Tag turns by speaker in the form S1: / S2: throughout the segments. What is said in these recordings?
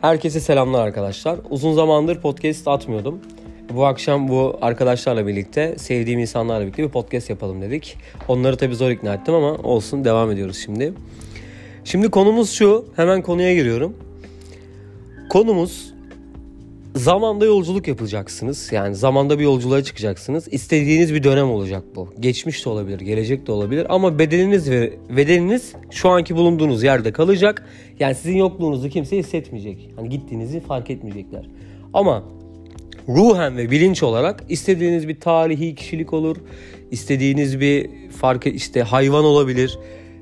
S1: Herkese selamlar arkadaşlar. Uzun zamandır podcast atmıyordum. Bu akşam bu arkadaşlarla birlikte, sevdiğim insanlarla birlikte bir podcast yapalım dedik. Onları tabii zor ikna ettim ama olsun devam ediyoruz şimdi. Şimdi konumuz şu, hemen konuya giriyorum. Konumuz zamanda yolculuk yapacaksınız. Yani zamanda bir yolculuğa çıkacaksınız. İstediğiniz bir dönem olacak bu. Geçmiş de olabilir, gelecek de olabilir ama bedeniniz ve bedeniniz şu anki bulunduğunuz yerde kalacak. Yani sizin yokluğunuzu kimse hissetmeyecek. Hani gittiğinizi fark etmeyecekler. Ama ruhen ve bilinç olarak istediğiniz bir tarihi kişilik olur. istediğiniz bir fark işte hayvan olabilir.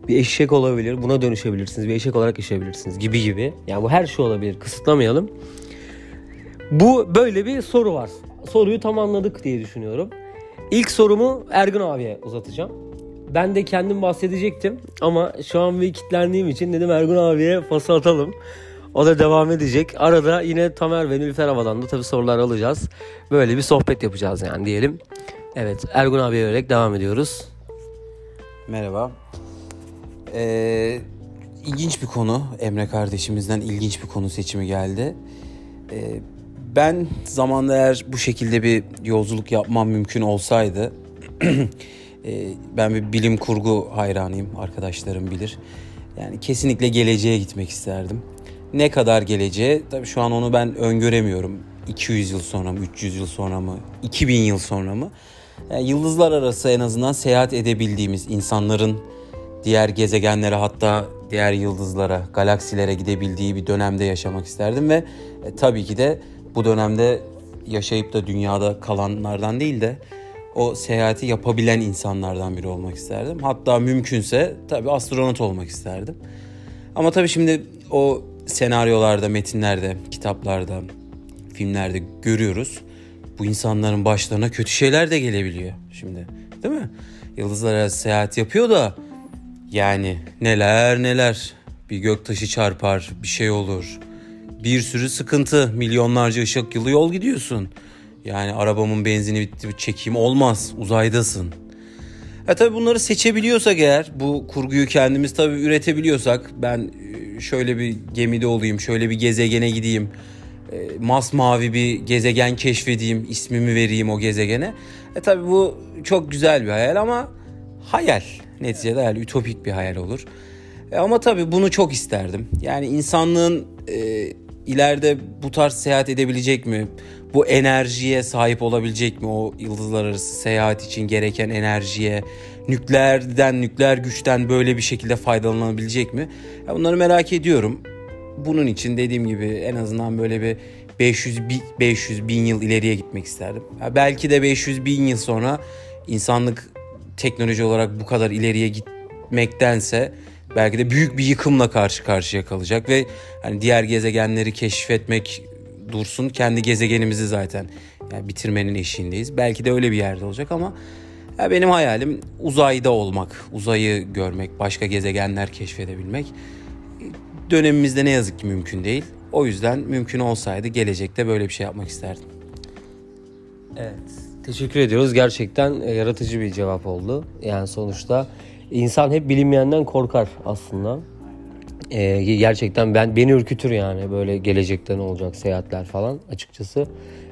S1: Bir eşek olabilir. Buna dönüşebilirsiniz. Bir eşek olarak yaşayabilirsiniz gibi gibi. Yani bu her şey olabilir. Kısıtlamayalım. Bu böyle bir soru var. Soruyu tamamladık diye düşünüyorum. İlk sorumu Ergun abiye uzatacağım. Ben de kendim bahsedecektim ama şu an bir kitlendiğim için dedim Ergun abiye pası atalım. O da devam edecek. Arada yine Tamer ve Nilüfer Havadan da tabii sorular alacağız. Böyle bir sohbet yapacağız yani diyelim. Evet Ergun abiye vererek devam ediyoruz.
S2: Merhaba. Ee, ilginç bir konu. Emre kardeşimizden ilginç bir konu seçimi geldi. Ee, ben zamanda eğer bu şekilde bir yolculuk yapmam mümkün olsaydı e, ben bir bilim kurgu hayranıyım arkadaşlarım bilir. Yani kesinlikle geleceğe gitmek isterdim. Ne kadar geleceğe tabii şu an onu ben öngöremiyorum. 200 yıl sonra mı, 300 yıl sonra mı, 2000 yıl sonra mı? Yani yıldızlar arası en azından seyahat edebildiğimiz insanların diğer gezegenlere hatta diğer yıldızlara, galaksilere gidebildiği bir dönemde yaşamak isterdim ve e, tabii ki de bu dönemde yaşayıp da dünyada kalanlardan değil de o seyahati yapabilen insanlardan biri olmak isterdim. Hatta mümkünse tabii astronot olmak isterdim. Ama tabii şimdi o senaryolarda, metinlerde, kitaplarda, filmlerde görüyoruz. Bu insanların başlarına kötü şeyler de gelebiliyor şimdi. Değil mi? Yıldızlara seyahat yapıyor da yani neler neler bir göktaşı çarpar, bir şey olur bir sürü sıkıntı. Milyonlarca ışık yılı yol gidiyorsun. Yani arabamın benzini bitti çekeyim olmaz uzaydasın. E tabi bunları seçebiliyorsak eğer bu kurguyu kendimiz tabi üretebiliyorsak ben e, şöyle bir gemide olayım şöyle bir gezegene gideyim e, masmavi bir gezegen keşfedeyim ismimi vereyim o gezegene. E tabi bu çok güzel bir hayal ama hayal neticede hayal ütopik bir hayal olur. E ama tabii bunu çok isterdim. Yani insanlığın e, ileride bu tarz seyahat edebilecek mi? Bu enerjiye sahip olabilecek mi? O yıldızlar arası seyahat için gereken enerjiye, nükleerden, nükleer güçten böyle bir şekilde faydalanabilecek mi? Bunları merak ediyorum. Bunun için dediğim gibi en azından böyle bir 500 500 bin yıl ileriye gitmek isterdim. belki de 500 bin yıl sonra insanlık teknoloji olarak bu kadar ileriye gitmektense belki de büyük bir yıkımla karşı karşıya kalacak ve hani diğer gezegenleri keşfetmek dursun kendi gezegenimizi zaten yani bitirmenin eşiğindeyiz. Belki de öyle bir yerde olacak ama ya benim hayalim uzayda olmak, uzayı görmek, başka gezegenler keşfedebilmek. Dönemimizde ne yazık ki mümkün değil. O yüzden mümkün olsaydı gelecekte böyle bir şey yapmak isterdim.
S1: Evet. Teşekkür ediyoruz. Gerçekten e, yaratıcı bir cevap oldu. Yani sonuçta İnsan hep bilinmeyenden korkar aslında. Ee, gerçekten ben beni ürkütür yani böyle gelecekte ne olacak seyahatler falan açıkçası.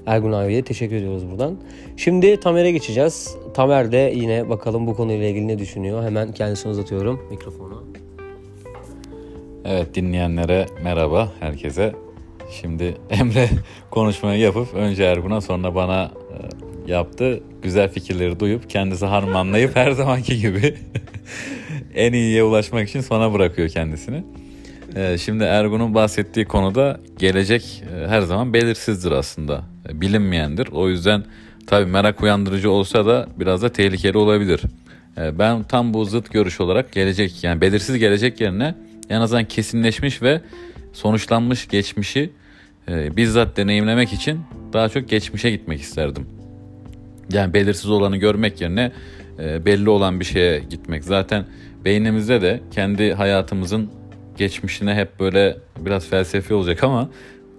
S1: Ergun abiye teşekkür ediyoruz buradan. Şimdi Tamer'e geçeceğiz. Tamer de yine bakalım bu konuyla ilgili ne düşünüyor. Hemen kendisine uzatıyorum mikrofonu.
S3: Evet dinleyenlere merhaba herkese. Şimdi Emre konuşmayı yapıp önce Ergun'a sonra bana e, yaptı. Güzel fikirleri duyup kendisi harmanlayıp her zamanki gibi en iyiye ulaşmak için sona bırakıyor kendisini. Ee, şimdi Ergun'un bahsettiği konuda gelecek e, her zaman belirsizdir aslında. E, bilinmeyendir. O yüzden tabii merak uyandırıcı olsa da biraz da tehlikeli olabilir. E, ben tam bu zıt görüş olarak gelecek yani belirsiz gelecek yerine en azından kesinleşmiş ve sonuçlanmış geçmişi bizzat deneyimlemek için daha çok geçmişe gitmek isterdim. Yani belirsiz olanı görmek yerine belli olan bir şeye gitmek. Zaten beynimizde de kendi hayatımızın geçmişine hep böyle biraz felsefi olacak ama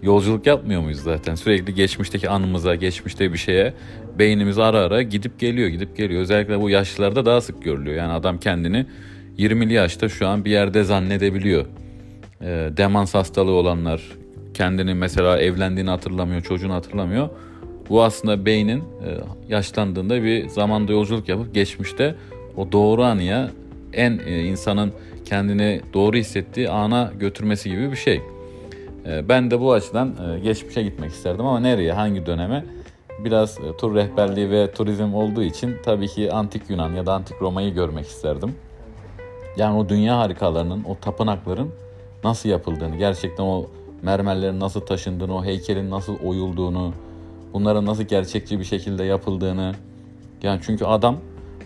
S3: yolculuk yapmıyor muyuz zaten? Sürekli geçmişteki anımıza, geçmişte bir şeye beynimiz ara ara gidip geliyor, gidip geliyor. Özellikle bu yaşlılarda daha sık görülüyor. Yani adam kendini 20'li yaşta şu an bir yerde zannedebiliyor. E, demans hastalığı olanlar, kendini mesela evlendiğini hatırlamıyor, çocuğunu hatırlamıyor. Bu aslında beynin e, yaşlandığında bir zamanda yolculuk yapıp geçmişte o doğru anıya en e, insanın kendini doğru hissettiği ana götürmesi gibi bir şey. E, ben de bu açıdan geçmişe gitmek isterdim ama nereye, hangi döneme? Biraz tur rehberliği ve turizm olduğu için tabii ki antik Yunan ya da antik Roma'yı görmek isterdim. Yani o dünya harikalarının, o tapınakların nasıl yapıldığını, gerçekten o mermerlerin nasıl taşındığını, o heykelin nasıl oyulduğunu, bunların nasıl gerçekçi bir şekilde yapıldığını. Yani çünkü adam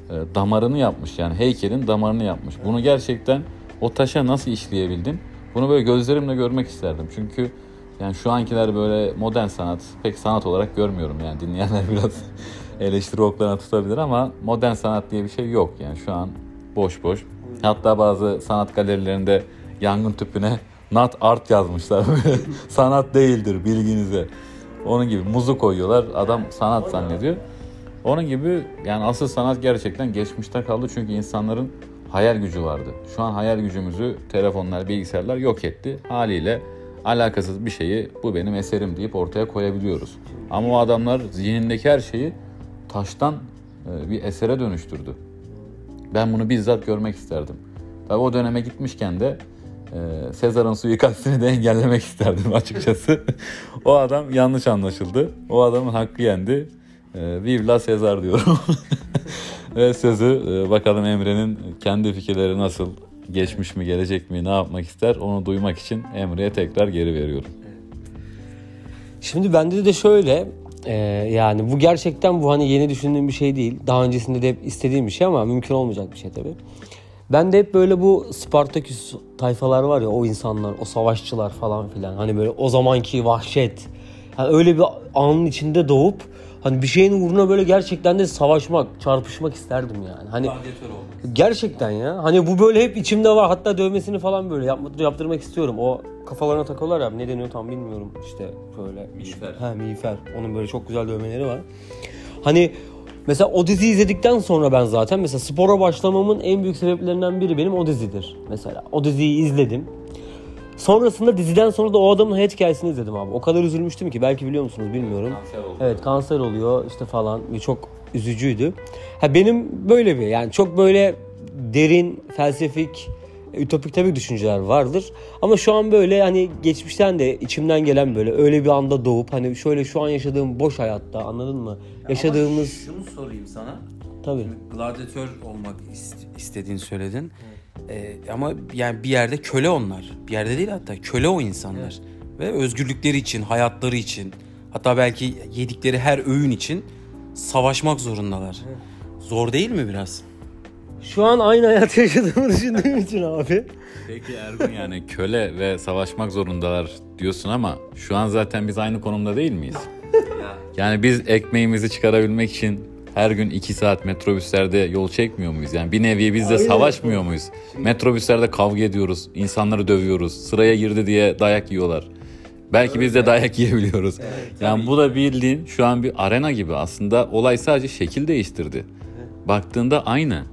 S3: e, damarını yapmış yani heykelin damarını yapmış. Bunu gerçekten o taşa nasıl işleyebildin? Bunu böyle gözlerimle görmek isterdim. Çünkü yani şu ankiler böyle modern sanat pek sanat olarak görmüyorum yani dinleyenler biraz eleştiri oklarına tutabilir ama modern sanat diye bir şey yok yani şu an boş boş. Hatta bazı sanat galerilerinde yangın tüpüne not art yazmışlar. sanat değildir bilginize. Onun gibi muzu koyuyorlar. Adam sanat zannediyor. Onun gibi yani asıl sanat gerçekten geçmişte kaldı çünkü insanların hayal gücü vardı. Şu an hayal gücümüzü telefonlar, bilgisayarlar yok etti. Haliyle alakasız bir şeyi bu benim eserim deyip ortaya koyabiliyoruz. Ama o adamlar zihnindeki her şeyi taştan e, bir esere dönüştürdü. Ben bunu bizzat görmek isterdim. Tabii o döneme gitmişken de e, Sezar'ın suikastini de engellemek isterdim açıkçası. o adam yanlış anlaşıldı. O adamın hakkı yendi. E, Vive Sezar diyorum. Ve sözü e, bakalım Emre'nin kendi fikirleri nasıl geçmiş mi gelecek mi ne yapmak ister onu duymak için Emre'ye tekrar geri veriyorum.
S1: Şimdi bende de şöyle e, yani bu gerçekten bu hani yeni düşündüğüm bir şey değil. Daha öncesinde de hep istediğim bir şey ama mümkün olmayacak bir şey tabii. Ben de hep böyle bu Spartaküs tayfalar var ya o insanlar, o savaşçılar falan filan. Hani böyle o zamanki vahşet. Yani öyle bir anın içinde doğup hani bir şeyin uğruna böyle gerçekten de savaşmak, çarpışmak isterdim yani. Hani gerçekten ya. Hani bu böyle hep içimde var. Hatta dövmesini falan böyle yaptır, yaptırmak istiyorum. O kafalarına takıyorlar ya. Ne deniyor tam bilmiyorum. İşte böyle.
S3: Miğfer.
S1: Ha miğfer. Onun böyle çok güzel dövmeleri var. Hani mesela o diziyi izledikten sonra ben zaten mesela spora başlamamın en büyük sebeplerinden biri benim o dizidir. Mesela o diziyi izledim. Sonrasında diziden sonra da o adamın hayat hikayesini izledim abi. O kadar üzülmüştüm ki belki biliyor musunuz bilmiyorum.
S3: Kanser.
S1: Evet kanser oluyor işte falan çok üzücüydü. Ha benim böyle bir yani çok böyle derin felsefik ütopik tabii düşünceler vardır. Ama şu an böyle hani geçmişten de içimden gelen böyle öyle bir anda doğup hani şöyle şu an yaşadığım boş hayatta anladın mı? Yaşadığımız
S2: şunu sorayım sana.
S1: tabii.
S2: Gladyatör olmak ist- istediğini söyledin. Ee, ama yani bir yerde köle onlar. Bir yerde değil hatta köle o insanlar. Ve özgürlükleri için, hayatları için, hatta belki yedikleri her öğün için savaşmak zorundalar. Zor değil mi biraz?
S1: Şu an aynı hayatı yaşadığımı düşündüğüm için abi.
S3: Peki Ergun yani köle ve savaşmak zorundalar diyorsun ama şu an zaten biz aynı konumda değil miyiz? Yani biz ekmeğimizi çıkarabilmek için her gün 2 saat metrobüslerde yol çekmiyor muyuz? Yani bir nevi biz de savaşmıyor muyuz? Metrobüslerde kavga ediyoruz, insanları dövüyoruz, sıraya girdi diye dayak yiyorlar. Belki biz de dayak yiyebiliyoruz. yani bu da bildiğin şu an bir arena gibi aslında olay sadece şekil değiştirdi. Baktığında aynı.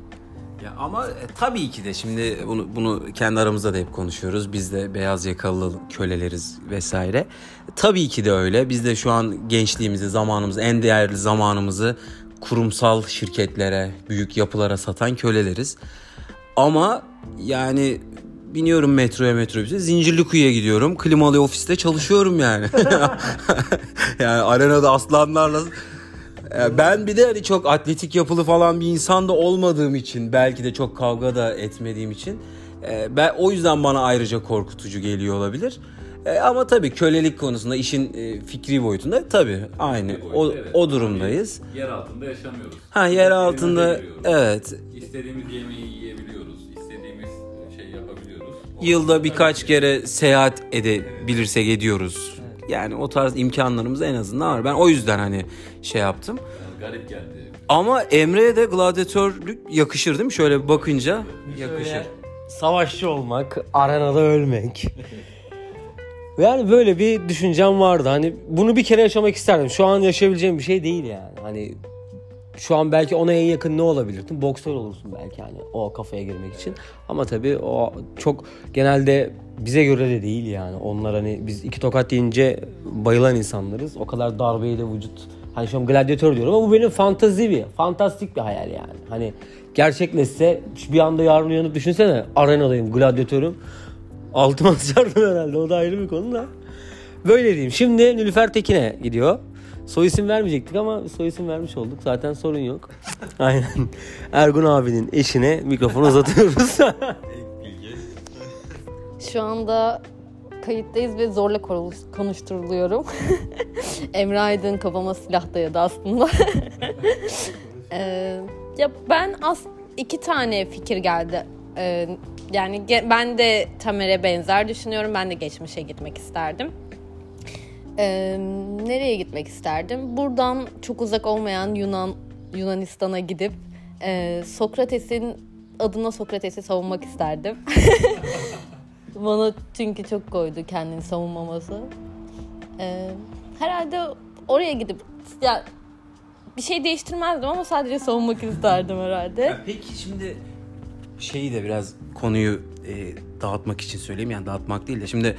S2: Ya ama e, tabii ki de şimdi bunu, bunu kendi aramızda da hep konuşuyoruz. Biz de beyaz yakalı köleleriz vesaire. Tabii ki de öyle. Biz de şu an gençliğimizi, zamanımızı, en değerli zamanımızı kurumsal şirketlere, büyük yapılara satan köleleriz. Ama yani biniyorum metroya metrobüse Zincirlikuyu'ya gidiyorum. Klimalı ofiste çalışıyorum yani. yani arenada aslanlarla Ben bir de hani çok atletik yapılı falan bir insan da olmadığım için belki de çok kavga da etmediğim için e, ben o yüzden bana ayrıca korkutucu geliyor olabilir. E, ama tabii kölelik konusunda işin e, fikri boyutunda tabii aynı o, o durumdayız.
S3: Yer altında yaşamıyoruz.
S2: Ha yer altında evet
S3: İstediğimiz yemeği yiyebiliyoruz. İstediğimiz şey yapabiliyoruz.
S2: yılda birkaç kere seyahat edebilirsek ediyoruz. Yani o tarz imkanlarımız en azından var. Ben o yüzden hani şey yaptım.
S3: garip geldi.
S2: Ama Emre'ye de gladyatörlük yakışır değil mi? Şöyle bakınca yakışır.
S1: Şöyle savaşçı olmak, arenada ölmek. Yani böyle bir düşüncem vardı. Hani bunu bir kere yaşamak isterdim. Şu an yaşayabileceğim bir şey değil yani. Hani şu an belki ona en yakın ne olabilirdin? Boksör olursun belki hani o kafaya girmek için. Ama tabii o çok genelde bize göre de değil yani. Onlar hani biz iki tokat deyince bayılan insanlarız. O kadar darbeyi de vücut hani şu an gladyatör diyorum ama bu benim fantazi bir, fantastik bir hayal yani. Hani gerçekleşse bir anda yarın uyanıp düşünsene arenadayım, gladyatörüm. Altıma sıçardım herhalde o da ayrı bir konu da. Böyle diyeyim. Şimdi Nilüfer Tekin'e gidiyor. Soy isim vermeyecektik ama soy isim vermiş olduk. Zaten sorun yok. Aynen. Ergun abinin eşine mikrofonu uzatıyoruz.
S4: Şu anda kayıttayız ve zorla konuş- konuşturuluyorum. Emre Aydın kafama silah dayadı aslında. Ee, ya ben as iki tane fikir geldi. Ee, yani ge- ben de Tamer'e benzer düşünüyorum. Ben de geçmişe gitmek isterdim. Ee, nereye gitmek isterdim? Buradan çok uzak olmayan Yunan Yunanistan'a gidip e, Sokrates'in adına Sokrates'i savunmak isterdim. Bana çünkü çok koydu kendini savunmaması. Ee, herhalde oraya gidip ya bir şey değiştirmezdim ama sadece savunmak isterdim herhalde.
S2: Ya peki şimdi şeyi de biraz konuyu e, dağıtmak için söyleyeyim yani dağıtmak değil de şimdi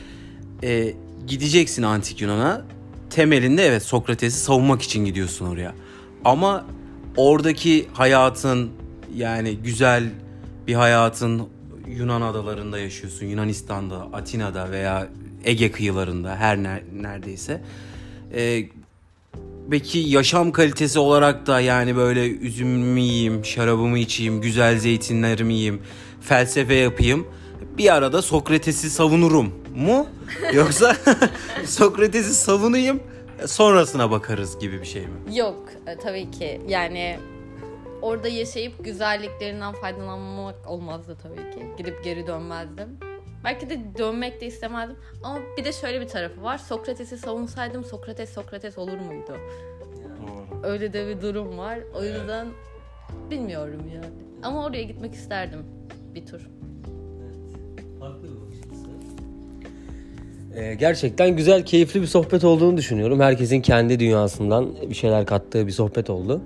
S2: e, gideceksin antik Yunan'a temelinde evet Sokrates'i savunmak için gidiyorsun oraya ama oradaki hayatın yani güzel bir hayatın Yunan adalarında yaşıyorsun Yunanistan'da Atina'da veya Ege kıyılarında her ner- neredeyse E, Peki yaşam kalitesi olarak da yani böyle üzümümü yiyeyim, şarabımı içeyim, güzel zeytinlerimi yiyeyim, felsefe yapayım. Bir arada Sokrates'i savunurum mu? Yoksa Sokrates'i savunayım sonrasına bakarız gibi bir şey mi?
S4: Yok e, tabii ki yani orada yaşayıp güzelliklerinden faydalanmak olmazdı tabii ki. Gidip geri dönmezdim. Belki de dönmek de istemezdim. Ama bir de şöyle bir tarafı var. Sokrates'i savunsaydım Sokrates Sokrates olur muydu? Öyle de bir durum var. O yüzden bilmiyorum yani. Ama oraya gitmek isterdim bir tur.
S1: Ee, gerçekten güzel, keyifli bir sohbet olduğunu düşünüyorum. Herkesin kendi dünyasından bir şeyler kattığı bir sohbet oldu.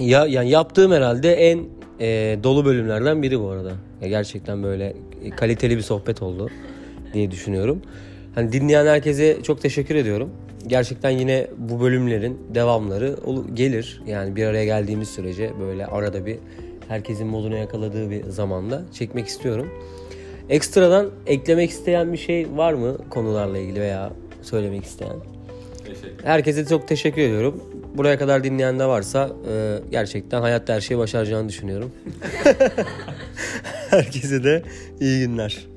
S1: Ya yani yaptığım herhalde en e, dolu bölümlerden biri bu arada. Ya gerçekten böyle kaliteli bir sohbet oldu diye düşünüyorum. Hani dinleyen herkese çok teşekkür ediyorum. Gerçekten yine bu bölümlerin devamları gelir. Yani bir araya geldiğimiz sürece böyle arada bir herkesin modunu yakaladığı bir zamanda çekmek istiyorum. Ekstradan eklemek isteyen bir şey var mı konularla ilgili veya söylemek isteyen? Herkese çok teşekkür ediyorum. Buraya kadar dinleyen de varsa e, gerçekten hayatta her şeyi başaracağını düşünüyorum. Herkese de iyi günler.